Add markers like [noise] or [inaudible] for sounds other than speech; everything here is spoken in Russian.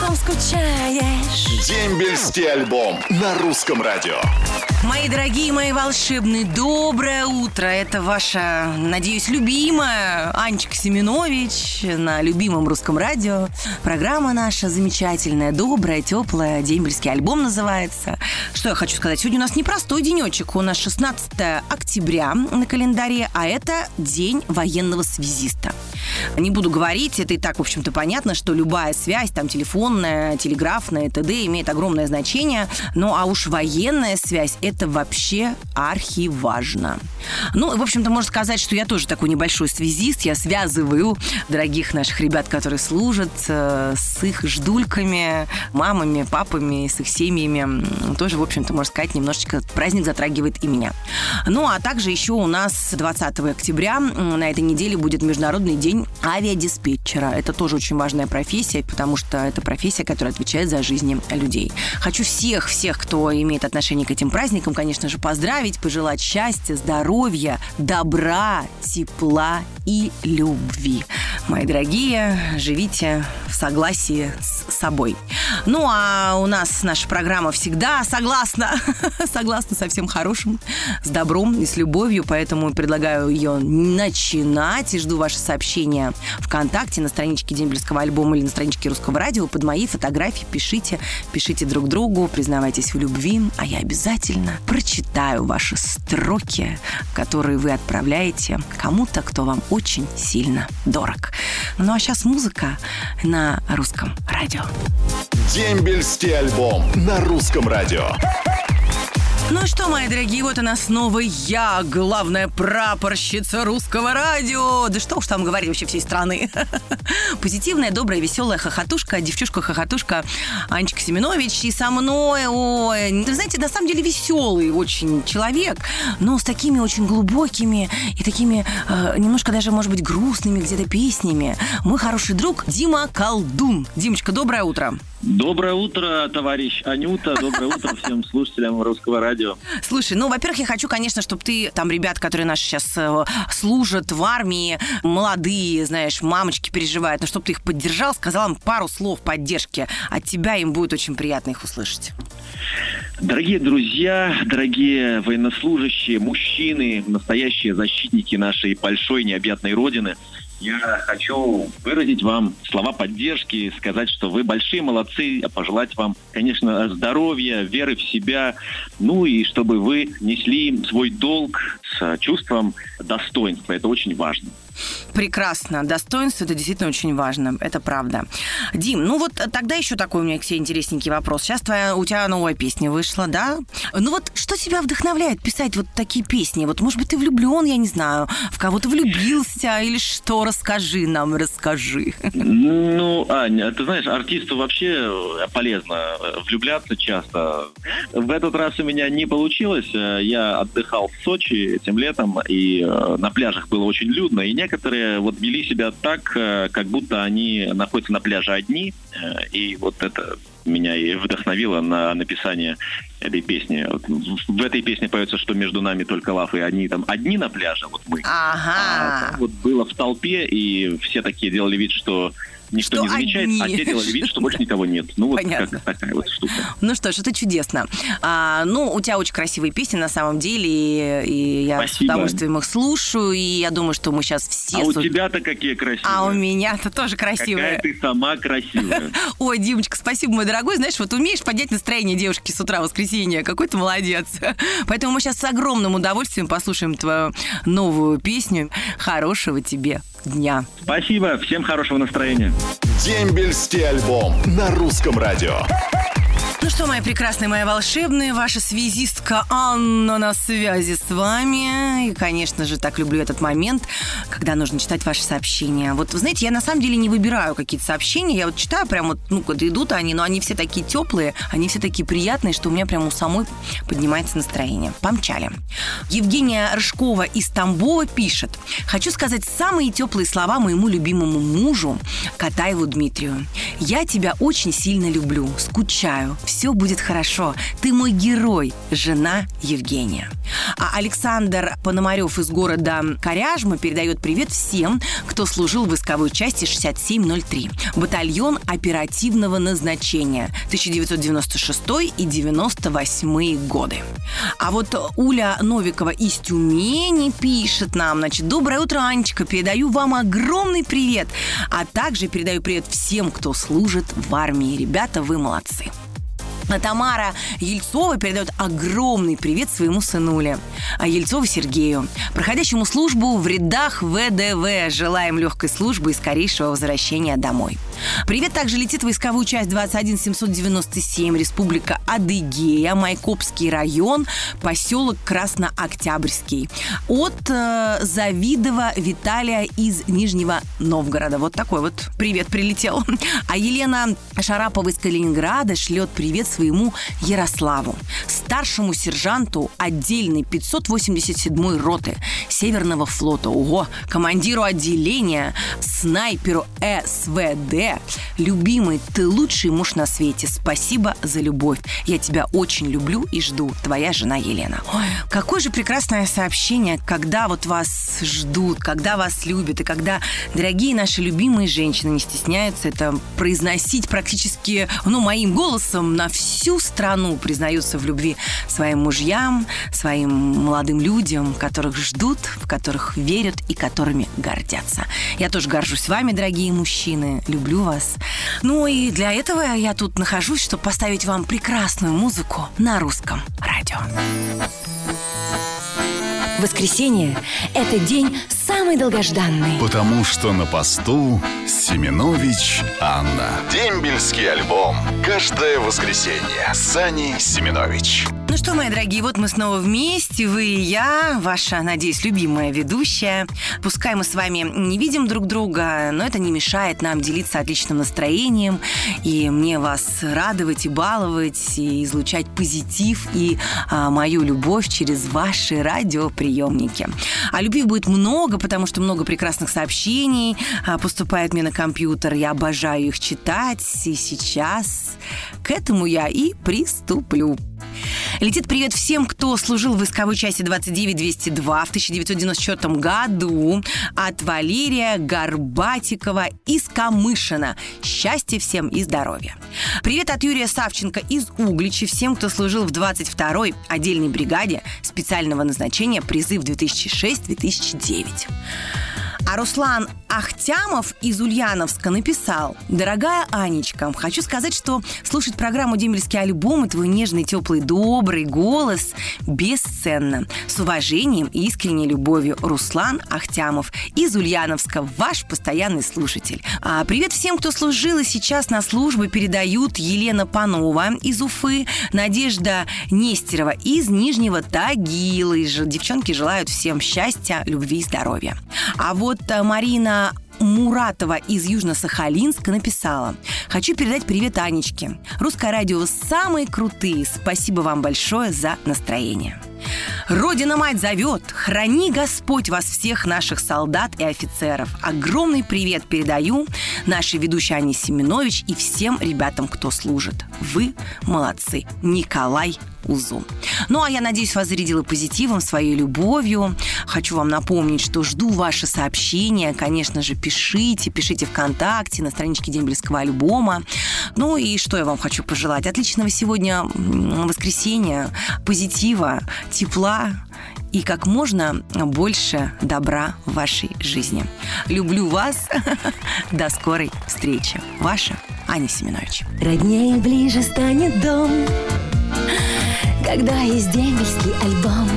Потом скучаешь. Дембельский альбом на русском радио. Мои дорогие, мои волшебные, доброе утро. Это ваша, надеюсь, любимая Анечка Семенович на любимом русском радио. Программа наша замечательная, добрая, теплая. Дембельский альбом называется. Что я хочу сказать? Сегодня у нас непростой денечек. У нас 16 октября на календаре, а это День военного связиста. Не буду говорить, это и так, в общем-то, понятно, что любая связь, там, телефонная, телеграфная, т.д. имеет огромное значение. Ну, а уж военная связь – это вообще архиважно. Ну, в общем-то, можно сказать, что я тоже такой небольшой связист. Я связываю дорогих наших ребят, которые служат, э, с их ждульками, мамами, папами, с их семьями. Тоже, в общем-то, можно сказать, немножечко праздник затрагивает и меня. Ну, а также еще у нас 20 октября на этой неделе будет Международный день авиадиспетчера. Это тоже очень важная профессия, потому что это профессия, которая отвечает за жизни людей. Хочу всех-всех, кто имеет отношение к этим праздникам, конечно же, поздравить, пожелать счастья, здоровья, добра, тепла и любви. Мои дорогие, живите в согласии с собой. Ну, а у нас наша программа всегда согласна, [laughs] согласна со всем хорошим, с добром и с любовью, поэтому предлагаю ее начинать и жду ваши сообщения ВКонтакте на страничке Дембельского альбома или на страничке Русского радио под мои фотографии. Пишите, пишите друг другу, признавайтесь в любви, а я обязательно прочитаю ваши строки, которые вы отправляете кому-то, кто вам очень сильно дорог. Ну а сейчас музыка на русском радио. Дембельский альбом на русском радио. Ну что, мои дорогие, вот она снова я, главная прапорщица русского радио. Да что уж там говорить вообще всей страны. [laughs] Позитивная, добрая, веселая хохотушка, девчушка-хохотушка Анечка Семенович. И со мной, ой, вы знаете, на самом деле веселый очень человек, но с такими очень глубокими и такими э, немножко даже, может быть, грустными где-то песнями. Мой хороший друг Дима Колдун. Димочка, доброе утро. Доброе утро, товарищ Анюта. Доброе утро всем слушателям русского радио. Слушай, ну, во-первых, я хочу, конечно, чтобы ты, там, ребят, которые наши сейчас э, служат в армии, молодые, знаешь, мамочки переживают, но чтобы ты их поддержал, сказал им пару слов поддержки. От тебя им будет очень приятно их услышать. Дорогие друзья, дорогие военнослужащие, мужчины, настоящие защитники нашей большой необъятной Родины – я хочу выразить вам слова поддержки, сказать, что вы большие молодцы, а пожелать вам, конечно, здоровья, веры в себя, ну и чтобы вы несли свой долг с чувством достоинства. Это очень важно. Прекрасно. Достоинство это действительно очень важно. Это правда. Дим, ну вот тогда еще такой у меня к интересненький вопрос. Сейчас твоя, у тебя новая песня вышла, да? Ну вот что тебя вдохновляет писать вот такие песни? Вот, может быть, ты влюблен, я не знаю, в кого-то влюбился или что? Расскажи нам, расскажи. Ну, Аня, ты знаешь, артисту вообще полезно влюбляться часто. В этот раз у меня не получилось. Я отдыхал в Сочи этим летом, и э, на пляжах было очень людно, и не некоторые вот вели себя так, э, как будто они находятся на пляже одни, э, и вот это меня и вдохновило на написание этой песни. Вот в этой песне поется, что между нами только лав, и они там одни на пляже, вот мы. Ага. А вот было в толпе, и все такие делали вид, что никто Что не замечает, одни. а те делали вид, что больше никого нет. Ну, вот Понятно. такая вот штука. Ну что ж, это чудесно. А, ну, у тебя очень красивые песни на самом деле, и, и я с Спасибо. удовольствием их слушаю, и я думаю, что мы сейчас все... А у с- тебя-то какие красивые. А у меня-то тоже красивые. Какая ты сама красивая. [laughs] Ой, Димочка, спасибо, мой дорогой. Знаешь, вот умеешь поднять настроение девушки с утра, воскресенье. Какой ты молодец. [laughs] Поэтому мы сейчас с огромным удовольствием послушаем твою новую песню. Хорошего тебе дня. Спасибо, всем хорошего настроения. Дембельский альбом на русском радио. Ну что, мои прекрасные, мои волшебные, ваша связистка Анна на связи с вами. И, конечно же, так люблю этот момент, когда нужно читать ваши сообщения. Вот, вы знаете, я на самом деле не выбираю какие-то сообщения. Я вот читаю прям вот, ну, когда идут они, но они все такие теплые, они все такие приятные, что у меня прям у самой поднимается настроение. Помчали. Евгения Рыжкова из Тамбова пишет. Хочу сказать самые теплые слова моему любимому мужу Катаеву Дмитрию. Я тебя очень сильно люблю, скучаю. Все будет хорошо. Ты мой герой, жена Евгения. А Александр Пономарев из города Коряжма передает привет всем, кто служил в войсковой части 6703. Батальон оперативного назначения 1996 и 98 годы. А вот Уля Новикова из Тюмени пишет нам, значит, доброе утро, Анечка, передаю вам огромный привет, а также передаю привет всем, кто служит в армии. Ребята, вы молодцы. Тамара Ельцова передает огромный привет своему сынуле, а Ельцову Сергею, проходящему службу в рядах ВДВ. Желаем легкой службы и скорейшего возвращения домой. Привет также летит войсковую часть 21797, Республика Адыгея, Майкопский район, поселок Краснооктябрьский. От э, Завидова Виталия из Нижнего Новгорода. Вот такой вот привет прилетел. А Елена Шарапова из Калининграда шлет привет своему Ярославу, старшему сержанту отдельной 587-й роты Северного флота. Ого! Командиру отделения, снайперу СВД. Любимый, ты лучший муж на свете. Спасибо за любовь. Я тебя очень люблю и жду. Твоя жена Елена. Ой, какое же прекрасное сообщение, когда вот вас ждут, когда вас любят, и когда дорогие наши любимые женщины не стесняются это произносить практически, ну, моим голосом на всю всю страну признаются в любви своим мужьям, своим молодым людям, которых ждут, в которых верят и которыми гордятся. Я тоже горжусь вами, дорогие мужчины, люблю вас. Ну и для этого я тут нахожусь, чтобы поставить вам прекрасную музыку на русском радио. Воскресенье – это день самый долгожданный. Потому что на посту Семенович Анна. Дембельский альбом. Каждое воскресенье. Сани Семенович. Что, мои дорогие, вот мы снова вместе, вы и я, ваша, надеюсь, любимая ведущая. Пускай мы с вами не видим друг друга, но это не мешает нам делиться отличным настроением и мне вас радовать и баловать, и излучать позитив и а, мою любовь через ваши радиоприемники. А любви будет много, потому что много прекрасных сообщений а, поступает мне на компьютер. Я обожаю их читать, и сейчас к этому я и приступлю. Летит привет всем, кто служил в войсковой части 292 в 1994 году от Валерия Горбатикова из Камышина. Счастья всем и здоровья. Привет от Юрия Савченко из Углича всем, кто служил в 22-й отдельной бригаде специального назначения призыв 2006-2009. А Руслан Ахтямов из Ульяновска написал «Дорогая Анечка, хочу сказать, что слушать программу «Дембельский альбом» и твой нежный, теплый, добрый голос бесценно. С уважением и искренней любовью Руслан Ахтямов из Ульяновска, ваш постоянный слушатель. А привет всем, кто служил и сейчас на службе передают Елена Панова из Уфы, Надежда Нестерова из Нижнего Тагила. Девчонки желают всем счастья, любви и здоровья. А вот э, Марина Муратова из Южно-Сахалинска написала «Хочу передать привет Анечке. Русское радио самые крутые. Спасибо вам большое за настроение». Родина-мать зовет! Храни Господь вас всех наших солдат и офицеров. Огромный привет передаю нашей ведущей Ане Семенович и всем ребятам, кто служит. Вы молодцы. Николай Узу. Ну, а я надеюсь, вас зарядила позитивом, своей любовью. Хочу вам напомнить, что жду ваши сообщения. Конечно же, пишите, пишите ВКонтакте, на страничке Дембельского альбома. Ну и что я вам хочу пожелать? Отличного сегодня воскресенья, позитива, тепла и как можно больше добра в вашей жизни. Люблю вас. [laughs] До скорой встречи. Ваша Аня Семенович. Роднее ближе станет дом, когда есть дембельский альбом.